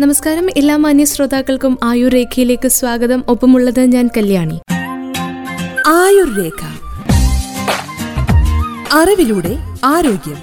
നമസ്കാരം. എല്ലാ മാന്യ ശ്രോതാക്കൾക്കും ആയുർ രേഖയിലേക്ക് സ്വാഗതം. ഒപ്പമുള്ളത് ഞാൻ കല്യാണി. ആയുർ രേഖ അറിവിലൂടെ ആരോഗ്യം.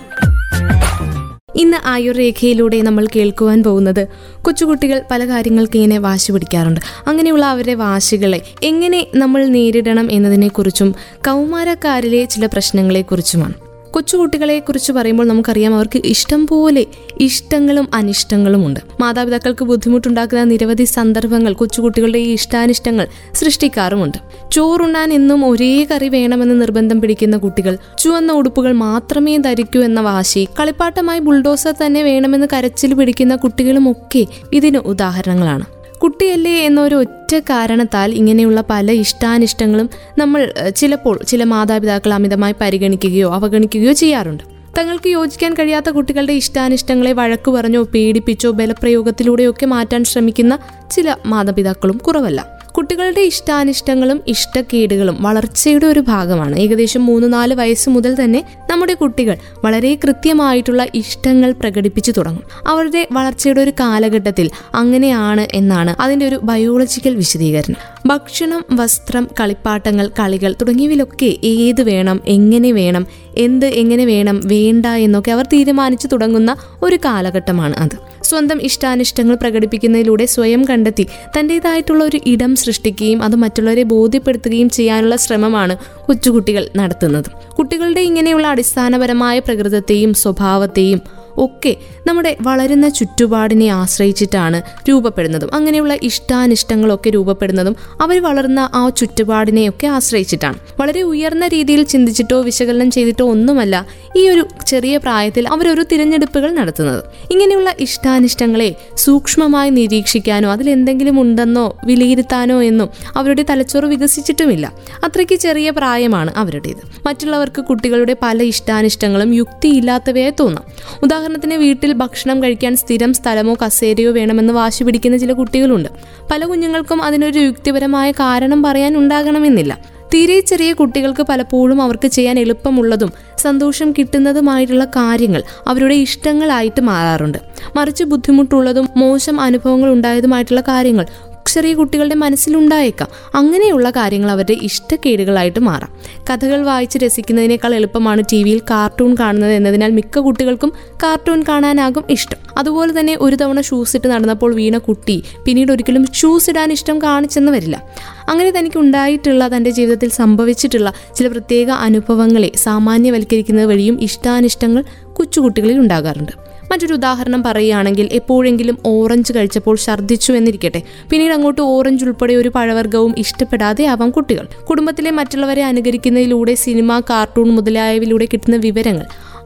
ഇന്ന് ആയുർ രേഖയിലൂടെ നമ്മൾ കേൾക്കുവാൻ പോകുന്നത് കൊച്ചുകുട്ടികൾ പല കാര്യങ്ങൾക്ക് ഇങ്ങനെ വാശി പിടിക്കാറുണ്ട്. അങ്ങനെയുള്ള അവരുടെ വാശികളെ എങ്ങനെ നമ്മൾ നേരിടണം എന്നതിനെക്കുറിച്ചും കൗമാരക്കാരിലെ ചില പ്രശ്നങ്ങളെക്കുറിച്ചുമാണ്. കൊച്ചുകുട്ടികളെ കുറിച്ച് പറയുമ്പോൾ നമുക്കറിയാം അവർക്ക് ഇഷ്ടം പോലെ ഇഷ്ടങ്ങളും അനിഷ്ടങ്ങളും ഉണ്ട് മാതാപിതാക്കൾക്ക് ബുദ്ധിമുട്ടുണ്ടാക്കുന്ന നിരവധി സന്ദർഭങ്ങൾ കൊച്ചുകുട്ടികളുടെ ഈ ഇഷ്ടാനിഷ്ടങ്ങൾ സൃഷ്ടിക്കാറുമുണ്ട്. ചോറുണ്ണാൻ എന്നും ഒരേ കറി വേണമെന്ന് നിർബന്ധം പിടിക്കുന്ന കുട്ടികൾ ചുവന്ന ഉടുപ്പുകൾ മാത്രമേ ധരിക്കൂ എന്ന വാശി കളിപ്പാട്ടമായി ബുൾഡോസർ തന്നെ വേണമെന്ന് കരച്ചിൽ പിടിക്കുന്ന കുട്ടികളുമൊക്കെ ഇതിന് ഉദാഹരണങ്ങളാണ്. കുട്ടിയല്ലേ എന്നൊരു ഒറ്റ കാരണത്താൽ ഇങ്ങനെയുള്ള പല ഇഷ്ടാനിഷ്ടങ്ങളും നമ്മൾ ചിലപ്പോൾ ചില മാതാപിതാക്കൾ അമിതമായി പരിഗണിക്കുകയോ അവഗണിക്കുകയോ ചെയ്യാറുണ്ട്. തങ്ങൾക്ക് യോജിക്കാൻ കഴിയാത്ത കുട്ടികളുടെ ഇഷ്ടാനിഷ്ടങ്ങളെ വഴക്കു പറഞ്ഞോ പേടിപ്പിച്ചോ ബലപ്രയോഗത്തിലൂടെയൊക്കെ മാറ്റാൻ ശ്രമിക്കുന്ന ചില മാതാപിതാക്കളും കുറവല്ല. കുട്ടികളുടെ ഇഷ്ടാനിഷ്ടങ്ങളും ഇഷ്ടക്കേടുകളും വളർച്ചയുടെ ഒരു ഭാഗമാണ്. ഏകദേശം മൂന്ന് നാല് വയസ്സ് മുതൽ തന്നെ നമ്മുടെ കുട്ടികൾ വളരെ കൃത്യമായിട്ടുള്ള ഇഷ്ടങ്ങൾ പ്രകടിപ്പിച്ചു തുടങ്ങും. അവരുടെ വളർച്ചയുടെ ഒരു കാലഘട്ടത്തിൽ അങ്ങനെയാണ് എന്നാണ് അതിന്റെ ഒരു ബയോളജിക്കൽ വിശദീകരണം. ഭക്ഷണം വസ്ത്രം കളിപ്പാട്ടങ്ങൾ കളികൾ തുടങ്ങിയവയിലൊക്കെ ഏത് വേണം എങ്ങനെ വേണം എന്ത് എങ്ങനെ വേണം വേണ്ട എന്നൊക്കെ അവർ തീരുമാനിച്ചു തുടങ്ങുന്ന ഒരു കാലഘട്ടമാണ് അത്. സ്വന്തം ഇഷ്ടാനിഷ്ടങ്ങൾ പ്രകടിപ്പിക്കുന്നതിലൂടെ സ്വയം കണ്ടെത്തി തന്റെതായിട്ടുള്ള ഒരു ഇടം സൃഷ്ടിക്കുകയും അത് മറ്റുള്ളവരെ ബോധ്യപ്പെടുത്തുകയും ചെയ്യാനുള്ള ശ്രമമാണ് കൊച്ചുകുട്ടികൾ നടത്തുന്നത്. കുട്ടികളുടെ ഇങ്ങനെയുള്ള അടിസ്ഥാനപരമായ പ്രകൃതത്തെയും സ്വഭാവത്തെയും ഒക്കെ നമ്മുടെ വളരുന്ന ചുറ്റുപാടിനെ ആശ്രയിച്ചിട്ടാണ് രൂപപ്പെടുന്നതും. അങ്ങനെയുള്ള ഇഷ്ടാനിഷ്ടങ്ങളൊക്കെ രൂപപ്പെടുന്നതും അവർ വളർന്ന ആ ചുറ്റുപാടിനെയൊക്കെ ആശ്രയിച്ചിട്ടാണ്. വളരെ ഉയർന്ന രീതിയിൽ ചിന്തിച്ചിട്ടോ വിശകലനം ചെയ്തിട്ടോ ഒന്നുമല്ല ഈ ഒരു ചെറിയ പ്രായത്തിൽ അവരൊരു തിരഞ്ഞെടുപ്പുകൾ നടത്തുന്നത്. ഇങ്ങനെയുള്ള ഇഷ്ടാനിഷ്ടങ്ങളെ സൂക്ഷ്മമായി നിരീക്ഷിക്കാനോ അതിൽ എന്തെങ്കിലും ഉണ്ടെന്നോ വിലയിരുത്താനോ എന്നും അവരുടെ തലച്ചോറ് വികസിച്ചിട്ടുമില്ല. അത്രയ്ക്ക് ചെറിയ പ്രായമാണ് അവരുടേത്. മറ്റുള്ളവർക്ക് കുട്ടികളുടെ പല ഇഷ്ടാനിഷ്ടങ്ങളും യുക്തിയില്ലാത്തവയായി തോന്നാം. ഉദാഹരണത്തിന് വീട്ടിൽ ഭക്ഷണം കഴിക്കാൻ സ്ഥിരം സ്ഥലമോ കസേരയോ വേണമെന്ന് വാശി പിടിക്കുന്ന ചില കുട്ടികളുണ്ട്. പല കുഞ്ഞുങ്ങൾക്കും അതിനൊരു യുക്തിപരമായ കാരണം പറയാൻ ഉണ്ടാകണമെന്നില്ല. തീരെ ചെറിയ കുട്ടികൾക്ക് പലപ്പോഴും അവർക്ക് ചെയ്യാൻ എളുപ്പമുള്ളതും സന്തോഷം കിട്ടുന്നതുമായിട്ടുള്ള കാര്യങ്ങൾ അവരുടെ ഇഷ്ടങ്ങളായിട്ട് മാറാറുണ്ട്. മറിച്ച് ബുദ്ധിമുട്ടുള്ളതും മോശം അനുഭവങ്ങൾ ഉണ്ടായതുമായിട്ടുള്ള കാര്യങ്ങൾ ചെറിയ കുട്ടികളുടെ മനസ്സിലുണ്ടായേക്കാം. അങ്ങനെയുള്ള കാര്യങ്ങൾ അവരുടെ ഇഷ്ടക്കേടുകളായിട്ട് മാറാം. കഥകൾ വായിച്ച് രസിക്കുന്നതിനേക്കാൾ എളുപ്പമാണ് ടി വിയിൽ കാർട്ടൂൺ കാണുന്നത് എന്നതിനാൽ മിക്ക കുട്ടികൾക്കും കാർട്ടൂൺ കാണാനാകും ഇഷ്ടം. അതുപോലെ തന്നെ ഒരു തവണ ഷൂസ് ഇട്ട് നടന്നപ്പോൾ വീണ കുട്ടി പിന്നീട് ഒരിക്കലും ഷൂസ് ഇടാൻ ഇഷ്ടം കാണിച്ചെന്ന് വരില്ല. അങ്ങനെ തനിക്ക് ഉണ്ടായിട്ടുള്ള തന്റെ ജീവിതത്തിൽ സംഭവിച്ചിട്ടുള്ള ചില പ്രത്യേക അനുഭവങ്ങളെ സാമാന്യവൽക്കരിക്കുന്നത് വഴിയും ഇഷ്ടാനിഷ്ടങ്ങൾ കൊച്ചുകുട്ടികളിൽ ഉണ്ടാകാറുണ്ട്. മറ്റൊരു ഉദാഹരണം പറയുകയാണെങ്കിൽ എപ്പോഴെങ്കിലും ഓറഞ്ച് കഴിച്ചപ്പോൾ ഛർദ്ദിച്ചു എന്നിരിക്കട്ടെ. പിന്നീട് അങ്ങോട്ട് ഓറഞ്ച് ഉൾപ്പെടെ ഒരു പഴവർഗവും ഇഷ്ടപ്പെടാതെ ആവാം കുട്ടികൾ. കുടുംബത്തിലെ മറ്റുള്ളവരെ അനുകരിക്കുന്നതിലൂടെ സിനിമ കാർട്ടൂൺ മുതലായവയിലൂടെ കിട്ടുന്ന വിവരങ്ങൾ.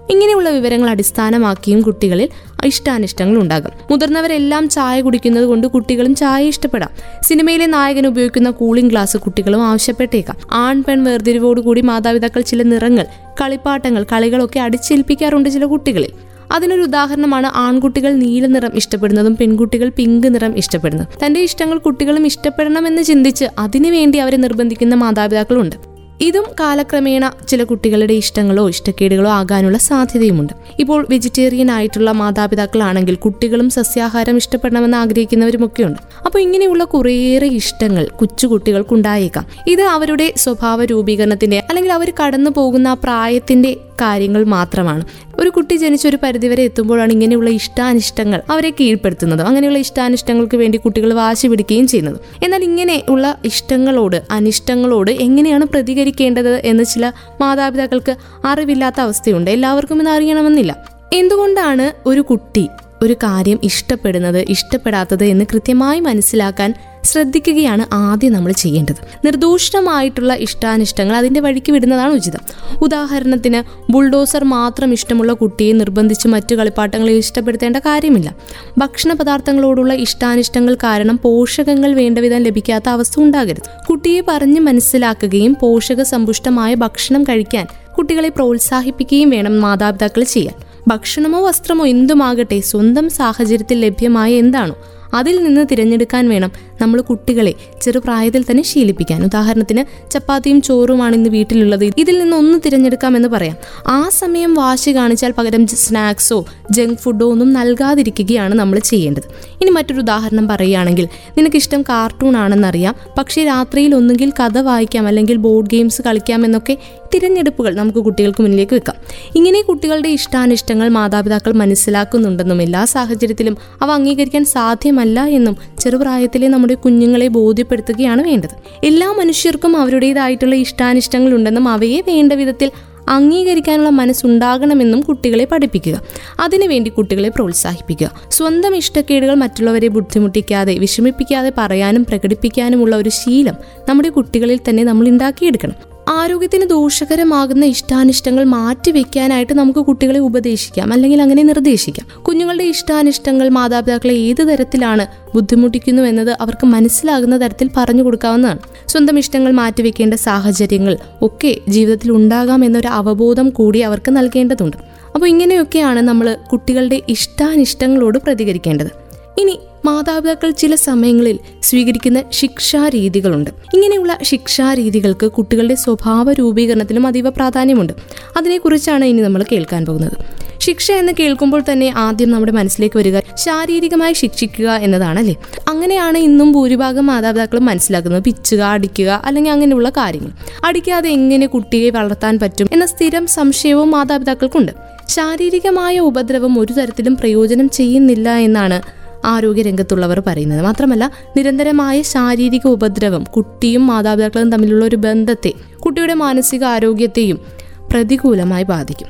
ഇങ്ങനെയുള്ള വിവരങ്ങൾ അടിസ്ഥാനമാക്കിയും കുട്ടികളിൽ ഇഷ്ടാനിഷ്ടങ്ങൾ ഉണ്ടാകും. മുതിർന്നവരെല്ലാം ചായ കുടിക്കുന്നത് കൊണ്ട് കുട്ടികളും ചായ ഇഷ്ടപ്പെടാം. സിനിമയിലെ നായകൻ ഉപയോഗിക്കുന്ന കൂളിംഗ് ഗ്ലാസ് കുട്ടികളും ആവശ്യപ്പെട്ടേക്കാം. ആൺ പെൺ വേർതിരിവോടുകൂടി മാതാപിതാക്കൾ ചില നിറങ്ങൾ കളിപ്പാട്ടങ്ങൾ കളികളൊക്കെ അടിച്ചേൽപ്പിക്കാറുണ്ട് ചില കുട്ടികളിൽ. അതിനൊരു ഉദാഹരണമാണ് ആൺകുട്ടികൾ നീല നിറം ഇഷ്ടപ്പെടുന്നതും പെൺകുട്ടികൾ പിങ്ക് നിറം ഇഷ്ടപ്പെടുന്നതും. തന്റെ ഇഷ്ടങ്ങൾ കുട്ടികളും ഇഷ്ടപ്പെടണമെന്ന് ചിന്തിച്ച് അതിനുവേണ്ടി അവരെ നിർബന്ധിക്കുന്ന മാതാപിതാക്കളുണ്ട്. ഇതും കാലക്രമേണ ചില കുട്ടികളുടെ ഇഷ്ടങ്ങളോ ഇഷ്ടക്കേടുകളോ ആകാനുള്ള സാധ്യതയുമുണ്ട്. ഇപ്പോൾ വെജിറ്റേറിയൻ ആയിട്ടുള്ള മാതാപിതാക്കളാണെങ്കിൽ കുട്ടികളും സസ്യാഹാരം ഇഷ്ടപ്പെടണമെന്ന് ആഗ്രഹിക്കുന്നവരുമൊക്കെയുണ്ട്. അപ്പോൾ ഇങ്ങനെയുള്ള കുറേയേറെ ഇഷ്ടങ്ങൾ കൊച്ചുകുട്ടികൾക്കുണ്ടായേക്കാം. ഇത് അവരുടെ സ്വഭാവ രൂപീകരണത്തിന്റെ അല്ലെങ്കിൽ അവർ കടന്നു പോകുന്ന പ്രായത്തിന്റെ കാര്യങ്ങൾ മാത്രമാണ്. ഒരു കുട്ടി ജനിച്ച ഒരു പരിധിവരെ എത്തുമ്പോഴാണ് ഇങ്ങനെയുള്ള ഇഷ്ടാനിഷ്ടങ്ങൾ അവരെ കീഴ്പ്പെടുത്തുന്നത്. അങ്ങനെയുള്ള ഇഷ്ടാനിഷ്ടങ്ങൾക്ക് വേണ്ടി കുട്ടികൾ വാശി പിടിക്കുകയും ചെയ്യുന്നത്. എന്നാൽ ഇങ്ങനെയുള്ള ഇഷ്ടങ്ങളോട് അനിഷ്ടങ്ങളോട് എങ്ങനെയാണ് പ്രതികരിക്കേണ്ടത് എന്ന് ചില മാതാപിതാക്കൾക്ക് അറിവില്ലാത്ത അവസ്ഥയുണ്ട്. എല്ലാവർക്കും ഇത് അറിയണമെന്നില്ല. എന്തുകൊണ്ടാണ് ഒരു കുട്ടി ഒരു കാര്യം ഇഷ്ടപ്പെടുന്നത് ഇഷ്ടപ്പെടാത്തത് എന്ന് കൃത്യമായി മനസ്സിലാക്കാൻ ശ്രദ്ധിക്കുകയാണ് ആദ്യം നമ്മൾ ചെയ്യേണ്ടത്. നിർദോഷമായിട്ടുള്ള ഇഷ്ടാനിഷ്ടങ്ങൾ അതിന്റെ വഴിക്ക് വിടുന്നതാണ് ഉചിതം. ഉദാഹരണത്തിന് ബുൾഡോസർ മാത്രം ഇഷ്ടമുള്ള കുട്ടിയെ നിർബന്ധിച്ച് മറ്റു കളിപ്പാട്ടങ്ങളിൽ ഇഷ്ടപ്പെടുത്തേണ്ട കാര്യമില്ല. ഭക്ഷണ പദാർത്ഥങ്ങളോടുള്ള ഇഷ്ടാനിഷ്ടങ്ങൾ കാരണം പോഷകങ്ങൾ വേണ്ടവിധം ലഭിക്കാത്ത അവസ്ഥ ഉണ്ടാകരുത്. കുട്ടിയെ പറഞ്ഞ് മനസ്സിലാക്കുകയും പോഷക സമ്പുഷ്ടമായ ഭക്ഷണം കഴിക്കാൻ കുട്ടികളെ പ്രോത്സാഹിപ്പിക്കുകയും വേണം മാതാപിതാക്കൾ ചെയ്യാൻ. ഭക്ഷണമോ വസ്ത്രമോ എന്തുമാകട്ടെ സ്വന്തം സാഹചര്യത്തിൽ ലഭ്യമായ എന്താണോ അതിൽ നിന്ന് തിരഞ്ഞെടുക്കാൻ വേണം നമ്മൾ കുട്ടികളെ ചെറുപ്രായത്തിൽ തന്നെ ശീലിപ്പിക്കാൻ. ഉദാഹരണത്തിന് ചപ്പാത്തിയും ചോറുമാണ് ഇന്ന് വീട്ടിലുള്ളത്. ഇതിൽ നിന്ന് ഒന്ന് തിരഞ്ഞെടുക്കാമെന്ന് പറയാം. ആ സമയം വാശി കാണിച്ചാൽ പകരം സ്നാക്സോ ജങ്ക് ഫുഡോ ഒന്നും നൽകാതിരിക്കുകയാണ് നമ്മൾ ചെയ്യേണ്ടത്. ഇനി മറ്റൊരു ഉദാഹരണം പറയുകയാണെങ്കിൽ നിനക്കിഷ്ടം കാർട്ടൂൺ ആണെന്നറിയാം. പക്ഷേ രാത്രിയിൽ ഒന്നുകിൽ കഥ വായിക്കാം അല്ലെങ്കിൽ ബോർഡ് ഗെയിംസ് കളിക്കാം എന്നൊക്കെ തിരഞ്ഞെടുപ്പുകൾ നമുക്ക് കുട്ടികൾക്ക് മുന്നിലേക്ക് വെക്കാം. ഇങ്ങനെ കുട്ടികളുടെ ഇഷ്ടാനിഷ്ടങ്ങൾ മാതാപിതാക്കൾ മനസ്സിലാക്കുന്നുണ്ടെന്നും എല്ലാ സാഹചര്യത്തിലും അവ അംഗീകരിക്കാൻ സാധ്യമല്ല എന്നും ചെറുപ്രായത്തിലെ നമ്മുടെ കുഞ്ഞുങ്ങളെ ബോധ്യപ്പെടുത്തുകയാണ് വേണ്ടത്. എല്ലാ മനുഷ്യർക്കും അവരുടേതായിട്ടുള്ള ഇഷ്ടാനിഷ്ടങ്ങൾ ഉണ്ടെന്നും അവയെ വേണ്ട വിധത്തിൽ അംഗീകരിക്കാനുള്ള മനസ്സുണ്ടാകണമെന്നും കുട്ടികളെ പഠിപ്പിക്കുക. അതിനുവേണ്ടി കുട്ടികളെ പ്രോത്സാഹിപ്പിക്കുക. സ്വന്തം ഇഷ്ടക്കേടുകൾ മറ്റുള്ളവരെ ബുദ്ധിമുട്ടിക്കാതെ വിഷമിപ്പിക്കാതെ പറയാനും പ്രകടിപ്പിക്കാനുമുള്ള ഒരു ശീലം നമ്മുടെ കുട്ടികളിൽ തന്നെ നമ്മൾ ഉണ്ടാക്കിയെടുക്കണം. ആരോഗ്യത്തിന് ദോഷകരമാകുന്ന ഇഷ്ടാനിഷ്ടങ്ങൾ മാറ്റിവെക്കാനായിട്ട് നമുക്ക് കുട്ടികളെ ഉപദേശിക്കാം അല്ലെങ്കിൽ അങ്ങനെ നിർദ്ദേശിക്കാം. കുഞ്ഞുങ്ങളുടെ ഇഷ്ടാനിഷ്ടങ്ങൾ മാതാപിതാക്കളെ ഏത് തരത്തിലാണ് ബുദ്ധിമുട്ടിക്കുന്നു എന്നത് അവർക്ക് മനസ്സിലാകുന്ന തരത്തിൽ പറഞ്ഞു കൊടുക്കാവുന്നതാണ്. സ്വന്തം ഇഷ്ടങ്ങൾ മാറ്റിവെക്കേണ്ട സാഹചര്യങ്ങൾ ഒക്കെ ജീവിതത്തിൽ ഉണ്ടാകാം എന്നൊരു അവബോധം കൂടി അവർക്ക് നൽകേണ്ടതുണ്ട്. അപ്പോൾ ഇങ്ങനെയൊക്കെയാണ് നമ്മൾ കുട്ടികളുടെ ഇഷ്ടാനിഷ്ടങ്ങളോട് പ്രതികരിക്കേണ്ടത്. ഇനി മാതാപിതാക്കൾ ചില സമയങ്ങളിൽ സ്വീകരിക്കുന്ന ശിക്ഷാരീതികളുണ്ട്. ഇങ്ങനെയുള്ള ശിക്ഷാരീതികൾക്ക് കുട്ടികളുടെ സ്വഭാവ രൂപീകരണത്തിലും അതീവ പ്രാധാന്യമുണ്ട്. അതിനെക്കുറിച്ചാണ് ഇനി നമ്മൾ കേൾക്കാൻ പോകുന്നത്. ശിക്ഷ എന്ന് കേൾക്കുമ്പോൾ തന്നെ ആദ്യം നമ്മുടെ മനസ്സിലേക്ക് വരിക ശാരീരികമായി ശിക്ഷിക്കുക എന്നതാണല്ലേ? അങ്ങനെയാണ് ഇന്നും ഭൂരിഭാഗം മാതാപിതാക്കളും മനസ്സിലാക്കുന്നത്. പിച്ചുക അടിക്കുക അല്ലെങ്കിൽ അങ്ങനെയുള്ള കാര്യങ്ങൾ. അടിക്കാതെ എങ്ങനെ കുട്ടിയെ വളർത്താൻ പറ്റും എന്ന സ്ഥിരം സംശയവും മാതാപിതാക്കൾക്കുണ്ട്. ശാരീരികമായ ഉപദ്രവം ഒരു തരത്തിലും പ്രയോജനം ചെയ്യുന്നില്ല എന്നാണ് ആരോഗ്യരംഗത്തുള്ളവർ പറയുന്നത്. മാത്രമല്ല നിരന്തരമായ ശാരീരിക ഉപദ്രവം കുട്ടിയും മാതാപിതാക്കളും തമ്മിലുള്ള ഒരു ബന്ധത്തെ കുട്ടിയുടെ മാനസിക ആരോഗ്യത്തെയും പ്രതികൂലമായി ബാധിക്കും.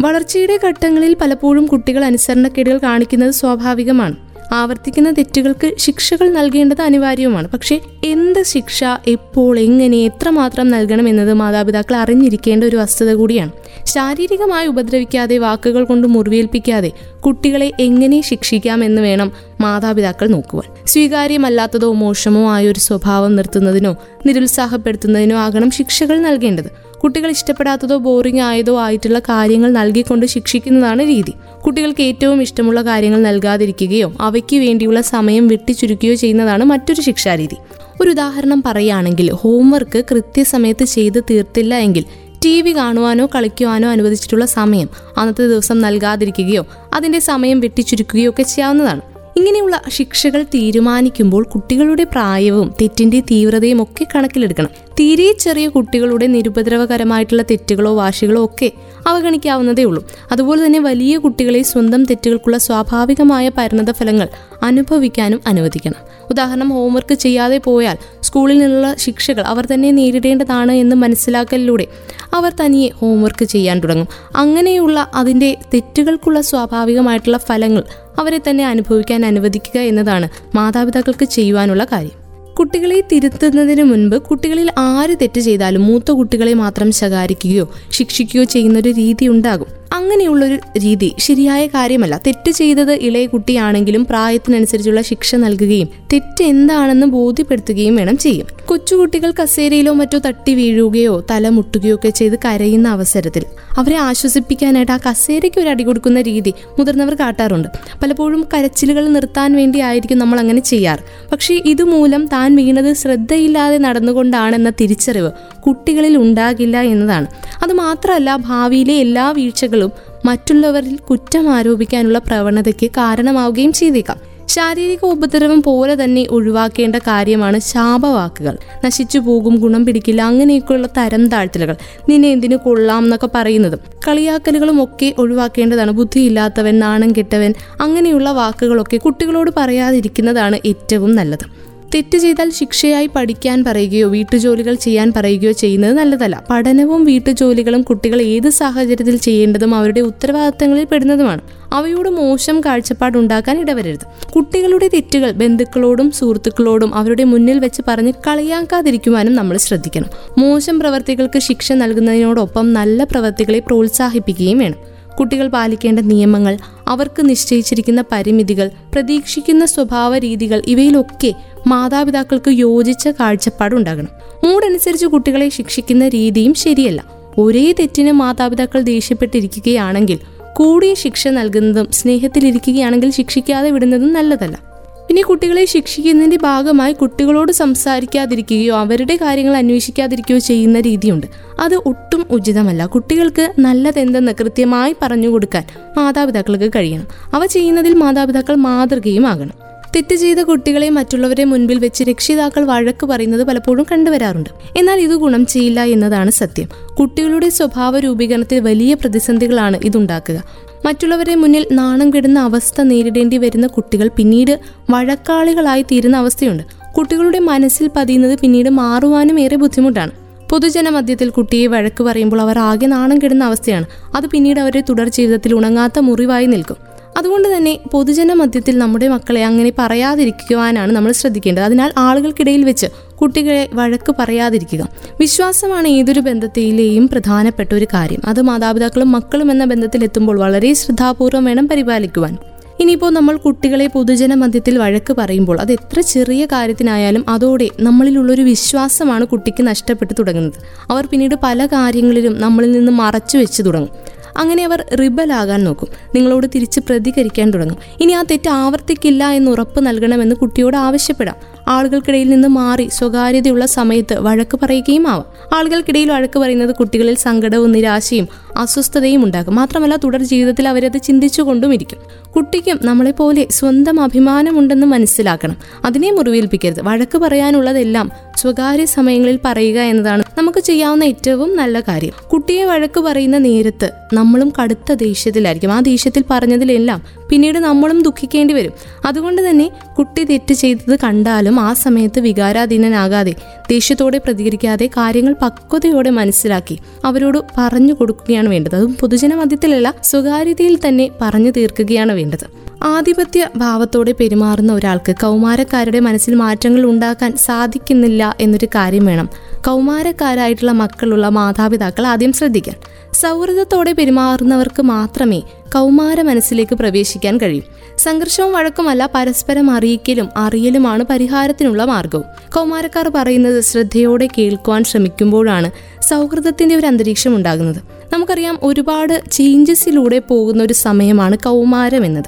വളർച്ചയുടെ ഘട്ടങ്ങളിൽ പലപ്പോഴും കുട്ടികൾ അനുസരണക്കേടുകൾ കാണിക്കുന്നത് സ്വാഭാവികമാണ്. ആവർത്തിക്കുന്ന തെറ്റുകൾക്ക് ശിക്ഷകൾ നൽകേണ്ടത് അനിവാര്യവുമാണ്. പക്ഷേ എന്ത് ശിക്ഷ എപ്പോൾ എങ്ങനെ എത്രമാത്രം നൽകണം എന്നത് മാതാപിതാക്കൾ അറിഞ്ഞിരിക്കേണ്ട ഒരു വസ്തുത കൂടിയാണ്. ശാരീരികമായി ഉപദ്രവിക്കാതെ വാക്കുകൾ കൊണ്ട് മുറിവേൽപ്പിക്കാതെ കുട്ടികളെ എങ്ങനെ ശിക്ഷിക്കാം എന്ന് വേണം മാതാപിതാക്കൾ നോക്കുവാൻ. സ്വീകാര്യമല്ലാത്തതോ മോശമോ ആയ ഒരു സ്വഭാവം നിർത്തുന്നതിനോ നിരുത്സാഹപ്പെടുത്തുന്നതിനോ ആകണം ശിക്ഷകൾ നൽകേണ്ടത്. കുട്ടികൾ ഇഷ്ടപ്പെടാത്തതോ ബോറിംഗ് ആയതോ ആയിട്ടുള്ള കാര്യങ്ങൾ നൽകിക്കൊണ്ട് ശിക്ഷിക്കുന്നതാണ് രീതി. കുട്ടികൾക്ക് ഏറ്റവും ഇഷ്ടമുള്ള കാര്യങ്ങൾ നൽകാതിരിക്കുകയോ അവയ്ക്ക് വേണ്ടിയുള്ള സമയം വെട്ടിച്ചുരുക്കുകയോ ചെയ്യുന്നതാണ് മറ്റൊരു ശിക്ഷാരീതി. ഒരു ഉദാഹരണം പറയുകയാണെങ്കിൽ ഹോംവർക്ക് കൃത്യസമയത്ത് ചെയ്ത് തീർത്തില്ല എങ്കിൽ ടി വി കാണുവാനോ കളിക്കുവാനോ അനുവദിച്ചിട്ടുള്ള സമയം അന്നത്തെ ദിവസം നൽകാതിരിക്കുകയോ അതിന്റെ സമയം വെട്ടിച്ചുരുക്കുകയോ ഒക്കെ ചെയ്യാവുന്നതാണ്. ഇങ്ങനെയുള്ള ശിക്ഷകൾ തീരുമാനിക്കുമ്പോൾ കുട്ടികളുടെ പ്രായവും തെറ്റിന്റെ തീവ്രതയും ഒക്കെ കണക്കിലെടുക്കണം. തീരെ ചെറിയ കുട്ടികളുടെ നിരുപദ്രവകരമായിട്ടുള്ള തെറ്റുകളോ വാശികളോ ഒക്കെ അവഗണിക്കാവുന്നതേ ഉള്ളൂ. അതുപോലെ തന്നെ വലിയ കുട്ടികളെ സ്വന്തം തെറ്റുകൾക്കുള്ള സ്വാഭാവികമായ പരിണത ഫലങ്ങൾ അനുഭവിക്കാനും അനുവദിക്കണം. ഉദാഹരണം ഹോംവർക്ക് ചെയ്യാതെ പോയാൽ സ്കൂളിൽ നിന്നുള്ള ശിക്ഷകൾ അവർ തന്നെ നേരിടേണ്ടതാണ് എന്ന് മനസ്സിലാക്കലിലൂടെ അവർ തനിയെ ഹോംവർക്ക് ചെയ്യാൻ തുടങ്ങും. അങ്ങനെയുള്ള അതിന്റെ തെറ്റുകൾക്കുള്ള സ്വാഭാവികമായിട്ടുള്ള ഫലങ്ങൾ അവരെ തന്നെ അനുഭവിക്കാൻ അനുവദിക്കുക എന്നതാണ് മാതാപിതാക്കൾക്ക് ചെയ്യുവാനുള്ള കാര്യം. കുട്ടികളെ തിരുത്തുന്നതിന് മുൻപ് കുട്ടികളിൽ ആര് തെറ്റ് ചെയ്താലും മൂത്ത കുട്ടികളെ മാത്രം ശകാരിക്കുകയോ ശിക്ഷിക്കുകയോ ചെയ്യുന്ന ഒരു രീതി ഉണ്ടാകും. അങ്ങനെയുള്ളൊരു രീതി ശരിയായ കാര്യമല്ല. തെറ്റ് ചെയ്തത് ഇളയ കുട്ടിയാണെങ്കിലും പ്രായത്തിനനുസരിച്ചുള്ള ശിക്ഷ നൽകുകയും തെറ്റ് എന്താണെന്ന് ബോധ്യപ്പെടുത്തുകയും വേണം ചെയ്യും. കൊച്ചുകുട്ടികൾ കസേരയിലോ മറ്റോ തട്ടി വീഴുകയോ തല മുട്ടുകയോ ഒക്കെ ചെയ്ത് കരയുന്ന അവസരത്തിൽ അവരെ ആശ്വസിപ്പിക്കാനായിട്ട് ആ കസേരയ്ക്ക് ഒരു അടി കൊടുക്കുന്ന രീതി മുതിർന്നവർ കാട്ടാറുണ്ട്. പലപ്പോഴും കരച്ചിലുകൾ നിർത്താൻ വേണ്ടി ആയിരിക്കും നമ്മൾ അങ്ങനെ ചെയ്യാറ്. പക്ഷേ ഇതുമൂലം താൻ വീണത് ശ്രദ്ധയില്ലാതെ നടന്നുകൊണ്ടാണെന്ന തിരിച്ചറിവ് കുട്ടികളിൽ ഉണ്ടാകില്ല എന്നതാണ്. അതുമാത്രമല്ല ഭാവിയിലെ എല്ലാ വീഴ്ചകളും മറ്റുള്ളവരിൽ കുറ്റം ആരോപിക്കാനുള്ള പ്രവണതയ്ക്ക് കാരണമാവുകയും ചെയ്തേക്കാം. ശാരീരിക ഉപദ്രവം പോലെ തന്നെ ഒഴിവാക്കേണ്ട കാര്യമാണ് ശാപവാക്കുകൾ. നശിച്ചു പോകും ഗുണം പിടിക്കില്ല അങ്ങനെയൊക്കെയുള്ള തരം താഴ്ത്തലുകൾ. നിന്നെ എന്തിനു കൊള്ളാം എന്നൊക്കെ പറയുന്നതും. കളിയാക്കലുകളും ഒക്കെ ഒഴിവാക്കേണ്ടതാണ്. ബുദ്ധിയില്ലാത്തവൻ നാണം കെട്ടവൻ അങ്ങനെയുള്ള വാക്കുകളൊക്കെ കുട്ടികളോട് പറയാതിരിക്കുന്നതാണ് ഏറ്റവും നല്ലത്. തെറ്റ് ചെയ്താൽ ശിക്ഷയായി പഠിക്കാൻ പറയുകയോ വീട്ടുജോലികൾ ചെയ്യാൻ പറയുകയോ ചെയ്യുന്നത് നല്ലതല്ല. പഠനവും വീട്ടുജോലികളും കുട്ടികൾ ഏത് സാഹചര്യത്തിൽ ചെയ്യേണ്ടതും അവരുടെ ഉത്തരവാദിത്തങ്ങളിൽ പെടുന്നതുമാണ്. അവയോട് മോശം കാഴ്ചപ്പാടുണ്ടാക്കാൻ ഇടവരരുത്. കുട്ടികളുടെ തെറ്റുകൾ ബന്ധുക്കളോടും സുഹൃത്തുക്കളോടും അവരുടെ മുന്നിൽ വെച്ച് പറഞ്ഞ് കളിയാക്കാതിരിക്കുവാനും നമ്മൾ ശ്രദ്ധിക്കണം. മോശം പ്രവർത്തികൾക്ക് ശിക്ഷ നൽകുന്നതിനോടൊപ്പം നല്ല പ്രവർത്തികളെ പ്രോത്സാഹിപ്പിക്കുകയും വേണം. കുട്ടികൾ പാലിക്കേണ്ട നിയമങ്ങൾ അവർക്ക് നിശ്ചയിച്ചിരിക്കുന്ന പരിമിതികൾ പ്രതീക്ഷിക്കുന്ന സ്വഭാവ രീതികൾ ഇവയിലൊക്കെ മാതാപിതാക്കൾക്ക് യോജിച്ച കാഴ്ചപ്പാടുണ്ടാകണം. മൂടനുസരിച്ച് കുട്ടികളെ ശിക്ഷിക്കുന്ന രീതിയും ശരിയല്ല. ഒരേ തെറ്റിന് മാതാപിതാക്കൾ ദേഷ്യപ്പെട്ടിരിക്കുകയാണെങ്കിൽ കൂടിയ ശിക്ഷ നൽകുന്നതും സ്നേഹത്തിലിരിക്കുകയാണെങ്കിൽ ശിക്ഷിക്കാതെ വിടുന്നതും നല്ലതല്ല. ഇനി കുട്ടികളെ ശിക്ഷിക്കുന്നതിന്റെ ഭാഗമായി കുട്ടികളോട് സംസാരിക്കാതിരിക്കുകയോ അവരുടെ കാര്യങ്ങൾ അന്വേഷിക്കാതിരിക്കുകയോ ചെയ്യുന്ന രീതിയുണ്ട്. അത് ഒട്ടും ഉചിതമല്ല. കുട്ടികൾക്ക് നല്ലതെന്തെന്ന് കൃത്യമായി പറഞ്ഞു കൊടുക്കാൻ മാതാപിതാക്കൾക്ക് കഴിയണം. അവ ചെയ്യുന്നതിൽ മാതാപിതാക്കൾ മാതൃകയും ആകണം. തെറ്റ് ചെയ്ത കുട്ടികളെ മറ്റുള്ളവരെ മുൻപിൽ വെച്ച് രക്ഷിതാക്കൾ വഴക്ക് പറയുന്നത് പലപ്പോഴും കണ്ടുവരാറുണ്ട്. എന്നാൽ ഇത് ഗുണം ചെയ്യില്ല എന്നതാണ് സത്യം. കുട്ടികളുടെ സ്വഭാവ രൂപീകരണത്തിൽ വലിയ പ്രതിസന്ധികളാണ് ഇതുണ്ടാക്കുക. മറ്റുള്ളവരെ മുന്നിൽ നാണം കെടുന്ന അവസ്ഥ നേരിടേണ്ടി വരുന്ന കുട്ടികൾ പിന്നീട് വഴക്കാളികളായി തീരുന്ന അവസ്ഥയുണ്ട്. കുട്ടികളുടെ മനസ്സിൽ പതിയുന്നത് പിന്നീട് മാറുവാനും ഏറെ ബുദ്ധിമുട്ടാണ്. പൊതുജനമധ്യത്തിൽ കുട്ടിയെ വഴക്ക് പറയുമ്പോൾ അവർ ആകെ നാണം കെടുന്ന അവസ്ഥയാണ്. അത് പിന്നീട് അവരുടെ തുടർ ജീവിതത്തിൽ ഉണങ്ങാത്ത മുറിവായി നിൽക്കും. അതുകൊണ്ട് തന്നെ പൊതുജന മധ്യത്തിൽ നമ്മുടെ മക്കളെ അങ്ങനെ പറയാതിരിക്കുവാനാണ് നമ്മൾ ശ്രദ്ധിക്കേണ്ടത്. അതിനാൽ ആളുകൾക്കിടയിൽ വെച്ച് കുട്ടികളെ വഴക്ക് പറയാതിരിക്കുക. വിശ്വാസമാണ് ഏതൊരു ബന്ധത്തിലെയും പ്രധാനപ്പെട്ട ഒരു കാര്യം. അത് മാതാപിതാക്കളും മക്കളും എന്ന ബന്ധത്തിൽ എത്തുമ്പോൾ വളരെ ശ്രദ്ധാപൂർവം വേണം പരിപാലിക്കുവാൻ. ഇനിയിപ്പോൾ നമ്മൾ കുട്ടികളെ പൊതുജന മധ്യത്തിൽ വഴക്ക് പറയുമ്പോൾ അത് എത്ര ചെറിയ കാര്യത്തിനായാലും അതോടെ നമ്മളിലുള്ളൊരു വിശ്വാസമാണ് കുട്ടിക്ക് നഷ്ടപ്പെട്ടു തുടങ്ങുന്നത്. അവർ പിന്നീട് പല കാര്യങ്ങളിലും നമ്മളിൽ നിന്ന് മറച്ചു വെച്ച് തുടങ്ങും. അങ്ങനെ അവർ റിബലാകാൻ നോക്കും. നിങ്ങളോട് തിരിച്ച് പ്രതികരിക്കാൻ തുടങ്ങും. ഇനി ആ തെറ്റ് ആവർത്തിക്കില്ല എന്ന് ഉറപ്പ് നൽകണമെന്ന് കുട്ടിയോട് ആവശ്യപ്പെടാം. ആളുകൾക്കിടയിൽ നിന്ന് മാറി സ്വകാര്യതയുള്ള സമയത്ത് വഴക്ക് പറയുകയും ആവാം. ആളുകൾക്കിടയിൽ വഴക്ക് പറയുന്നത് കുട്ടികളിൽ സങ്കടവും നിരാശയും അസ്വസ്ഥതയും ഉണ്ടാകും മാത്രമല്ല തുടർ ജീവിതത്തിൽ അവരത് ചിന്തിച്ചുകൊണ്ടും ഇരിക്കും കുട്ടിക്കും നമ്മളെപ്പോലെ സ്വന്തം അഭിമാനമുണ്ടെന്ന് മനസ്സിലാക്കണം. അതിനെ മുറിവേൽപ്പിക്കരുത്. വഴക്ക് പറയാനുള്ളതെല്ലാം സ്വകാര്യ സമയങ്ങളിൽ പറയുക എന്നതാണ് നമുക്ക് ചെയ്യാവുന്ന ഏറ്റവും നല്ല കാര്യം. കുട്ടിയെ വഴക്ക് പറയുന്ന നേരത്ത് നമ്മളും കടുത്ത ദേഷ്യത്തിലായിരിക്കും. ആ ദേഷ്യത്തിൽ പറഞ്ഞതിലെല്ലാം പിന്നീട് നമ്മളും ദുഃഖിക്കേണ്ടി വരും. അതുകൊണ്ട് തന്നെ കുട്ടി തെറ്റ് ചെയ്തത് കണ്ടാലും ആ സമയത്ത് വികാരാധീനനാകാതെ ദേഷ്യത്തോടെ പ്രതികരിക്കാതെ കാര്യങ്ങൾ പക്വതയോടെ മനസ്സിലാക്കി അവരോട് പറഞ്ഞു കൊടുക്കുകയാണ് വേണ്ടത്. അതും പൊതുജന മധ്യത്തിലല്ല സ്വകാര്യതയിൽ തന്നെ പറഞ്ഞു തീർക്കുകയാണ് വേണ്ടത്. ആധിപത്യ ഭാവത്തോടെ പെരുമാറുന്ന ഒരാൾക്ക് കൗമാരക്കാരുടെ മനസ്സിൽ മാറ്റങ്ങൾ ഉണ്ടാക്കാൻ സാധിക്കുന്നില്ല എന്നൊരു കാര്യം വേണം. കൗമാരക്കാരായിട്ടുള്ള മക്കളുള്ള മാതാപിതാക്കൾ ആദ്യം ശ്രദ്ധിക്കാൻ. സൗഹൃദത്തോടെ പെരുമാറുന്നവർക്ക് മാത്രമേ കൗമാര മനസ്സിലേക്ക് പ്രവേശിക്കാൻ കഴിയും. സംഘർഷവും വഴക്കുമല്ല പരസ്പരം അറിയിക്കലും അറിയലുമാണ് പരിഹാരത്തിനുള്ള മാർഗവും. കൗമാരക്കാർ പറയുന്നത് ശ്രദ്ധയോടെ കേൾക്കുവാൻ ശ്രമിക്കുമ്പോഴാണ് സൗഹൃദത്തിന്റെ ഒരു അന്തരീക്ഷം ഉണ്ടാകുന്നത്. നമുക്കറിയാം ഒരുപാട് ചേഞ്ചസിലൂടെ പോകുന്ന ഒരു സമയമാണ് കൗമാരം എന്നത്.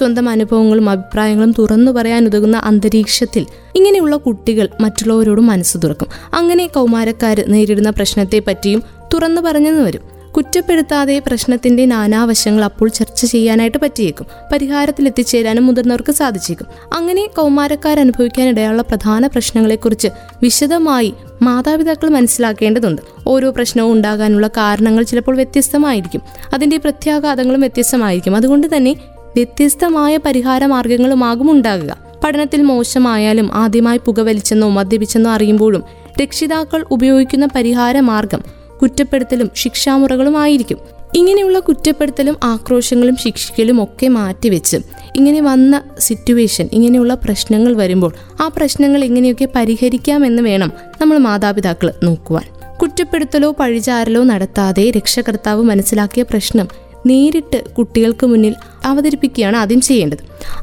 സ്വന്തം അനുഭവങ്ങളും അഭിപ്രായങ്ങളും തുറന്നു പറയാൻ ഉതകുന്ന അന്തരീക്ഷത്തിൽ ഇങ്ങനെയുള്ള കുട്ടികൾ മറ്റുള്ളവരോട് മനസ്സ് തുറക്കും. അങ്ങനെ കൗമാരക്കാർ നേരിടുന്ന പ്രശ്നത്തെ പറ്റിയും തുറന്നു പറഞ്ഞെന്ന് വരും. കുറ്റപ്പെടുത്താതെ പ്രശ്നത്തിന്റെ നാനാവശങ്ങൾ അപ്പോൾ ചർച്ച ചെയ്യാനായിട്ട് പറ്റിയേക്കും. പരിഹാരത്തിൽ എത്തിച്ചേരാനും മുതിർന്നവർക്ക് സാധിച്ചേക്കും. അങ്ങനെ കൗമാരക്കാർ അനുഭവിക്കാനിടയുള്ള പ്രധാന പ്രശ്നങ്ങളെക്കുറിച്ച് വിശദമായി മാതാപിതാക്കൾ മനസ്സിലാക്കേണ്ടതുണ്ട്. ഓരോ പ്രശ്നവും ഉണ്ടാകാനുള്ള കാരണങ്ങൾ ചിലപ്പോൾ വ്യത്യസ്തമായിരിക്കും. അതിന്റെ പ്രത്യാഘാതങ്ങളും വ്യത്യസ്തമായിരിക്കും. അതുകൊണ്ട് തന്നെ വ്യത്യസ്തമായ പരിഹാര മാർഗങ്ങളുമാകും ഉണ്ടാകുക പഠനത്തിൽ മോശമായാലും ആദ്യമായി പുകവലിച്ചെന്നോ മദ്യപിച്ചെന്നോ അറിയുമ്പോഴും രക്ഷിതാക്കൾ ഉപയോഗിക്കുന്ന പരിഹാര മാർഗം കുറ്റപ്പെടുത്തലും ശിക്ഷാമുറകളുമായിരിക്കും. ഇങ്ങനെയുള്ള കുറ്റപ്പെടുത്തലും ആക്രോശങ്ങളും ശിക്ഷിക്കലും ഒക്കെ മാറ്റിവെച്ച് ഇങ്ങനെ വന്ന സിറ്റുവേഷൻ ഇങ്ങനെയുള്ള പ്രശ്നങ്ങൾ വരുമ്പോൾ ആ പ്രശ്നങ്ങൾ എങ്ങനെയൊക്കെ പരിഹരിക്കാമെന്ന് വേണം നമ്മൾ മാതാപിതാക്കൾ നോക്കുവാൻ. കുറ്റപ്പെടുത്തലോ പഴിചാരലോ നടത്താതെ രക്ഷകർത്താവ് മനസ്സിലാക്കിയ പ്രശ്നം നേരിട്ട് കുട്ടികൾക്ക് മുന്നിൽ അവതരിപ്പിക്കുകയാണ് ആദ്യം ചെയ്യേണ്ടത്.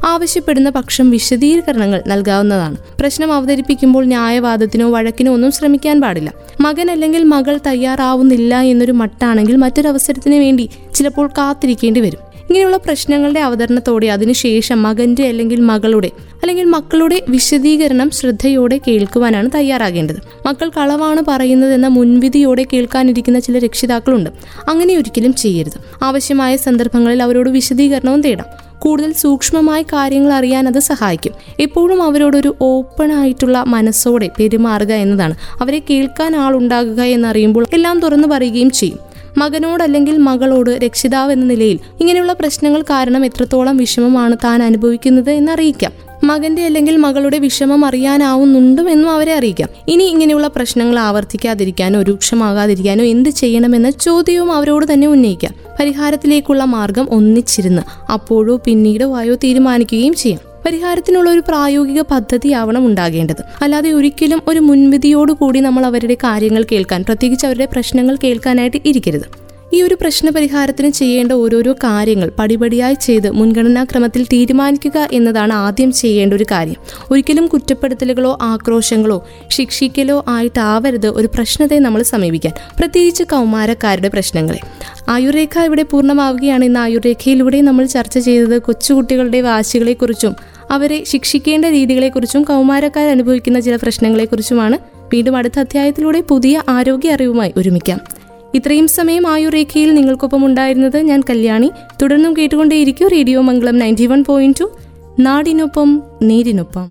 ആവശ്യപ്പെടുന്ന പക്ഷം വിശദീകരണങ്ങൾ നൽകാവുന്നതാണ്. പ്രശ്നം അവതരിപ്പിക്കുമ്പോൾ ന്യായവാദത്തിനോ വഴക്കിനോ ഒന്നും ശ്രമിക്കാൻ പാടില്ല. മകൻ അല്ലെങ്കിൽ മകൾ തയ്യാറാവുന്നില്ല എന്നൊരു മട്ടാണെങ്കിൽ മറ്റൊരവസരത്തിന് വേണ്ടി ചിലപ്പോൾ കാത്തിരിക്കേണ്ടി വരും. ഇങ്ങനെയുള്ള പ്രശ്നങ്ങളുടെ അവതരണത്തോടെ അതിനുശേഷം മകന്റെ അല്ലെങ്കിൽ മകളുടെ അല്ലെങ്കിൽ മക്കളുടെ വിശദീകരണം ശ്രദ്ധയോടെ കേൾക്കുവാനാണ് തയ്യാറാകേണ്ടത്. മക്കൾ കളവാണ് പറയുന്നതെന്ന മുൻവിധിയോടെ കേൾക്കാനിരിക്കുന്ന ചില രക്ഷിതാക്കളുണ്ട്. അങ്ങനെ ഒരിക്കലും ചെയ്യരുത്. ആവശ്യമായ സന്ദർഭങ്ങളിൽ അവരോട് വിശദീകരണവും തേടാം. കൂടുതൽ സൂക്ഷ്മമായ കാര്യങ്ങൾ അറിയാൻ അത് സഹായിക്കും. എപ്പോഴും അവരോടൊരു ഓപ്പൺ ആയിട്ടുള്ള മനസ്സോടെ പെരുമാറുക എന്നതാണ്. അവരെ കേൾക്കാൻ ആളുണ്ടാകുക എന്നറിയുമ്പോൾ എല്ലാം തുറന്നു പറയുകയും ചെയ്യും. മകനോട് അല്ലെങ്കിൽ മകളോട് രക്ഷിതാവ് എന്ന നിലയിൽ ഇങ്ങനെയുള്ള പ്രശ്നങ്ങൾ കാരണം എത്രത്തോളം വിഷമമാണ് താൻ അനുഭവിക്കുന്നത് എന്നറിയിക്കാം. മകന്റെ അല്ലെങ്കിൽ മകളുടെ വിഷമം അറിയാനാവുന്നുണ്ടും എന്നും അവരെ അറിയിക്കാം. ഇനി ഇങ്ങനെയുള്ള പ്രശ്നങ്ങൾ ആവർത്തിക്കാതിരിക്കാനോ രൂക്ഷമാകാതിരിക്കാനോ എന്ത് ചെയ്യണമെന്ന ചോദ്യവും അവരോട് തന്നെ ഉന്നയിക്കാം. പരിഹാരത്തിലേക്കുള്ള മാർഗം ഒന്നിച്ചിരുന്ന് അപ്പോഴോ പിന്നീടോ ആയോ തീരുമാനിക്കുകയും ചെയ്യാം. പരിഹാരത്തിനുള്ള ഒരു പ്രായോഗിക പദ്ധതിയാവണം ഉണ്ടാകേണ്ടത്. അല്ലാതെ ഒരിക്കലും ഒരു മുൻവിധിയോടുകൂടി നമ്മൾ അവരുടെ കാര്യങ്ങൾ കേൾക്കാൻ പ്രത്യേകിച്ച് അവരുടെ പ്രശ്നങ്ങൾ കേൾക്കാനായിട്ട് ഇരിക്കരുത്. ഈ ഒരു പ്രശ്നപരിഹാരത്തിന് ചെയ്യേണ്ട ഓരോരോ കാര്യങ്ങൾ പടിപടിയായി ചെയ്ത് മുൻഗണനാക്രമത്തിൽ തീരുമാനിക്കുക എന്നതാണ് ആദ്യം ചെയ്യേണ്ട ഒരു കാര്യം. ഒരിക്കലും കുറ്റപ്പെടുത്തലുകളോ ആക്രോശങ്ങളോ ശിക്ഷിക്കലോ ആയിട്ടാവരുത് ഒരു പ്രശ്നത്തെ നമ്മൾ സമീപിക്കാൻ. പ്രത്യേകിച്ച് കൗമാരക്കാരുടെ പ്രശ്നങ്ങളെ. ആയുർരേഖ ഇവിടെ പൂർണമാവുകയാണ്. ഇന്ന് ആയുർരേഖയിലൂടെ നമ്മൾ ചർച്ച ചെയ്തത് കൊച്ചുകുട്ടികളുടെ വാശികളെക്കുറിച്ചും അവരെ ശിക്ഷിക്കേണ്ട രീതികളെക്കുറിച്ചും കൗമാരക്കാർ അനുഭവിക്കുന്ന ചില പ്രശ്നങ്ങളെക്കുറിച്ചുമാണ്. വീണ്ടും അടുത്ത അധ്യായത്തിലൂടെ പുതിയ ആരോഗ്യ അറിവുമായി ഒരുമിക്കാം. ഇത്രയും സമയം ആയുർരേഖയിൽ നിങ്ങൾക്കൊപ്പം ഉണ്ടായിരുന്നത് ഞാൻ കല്യാണി. തുടർന്നും കേട്ടുകൊണ്ടേയിരിക്കും radio Mangalam ninety one point two നാടിനൊപ്പം നേരിനൊപ്പം.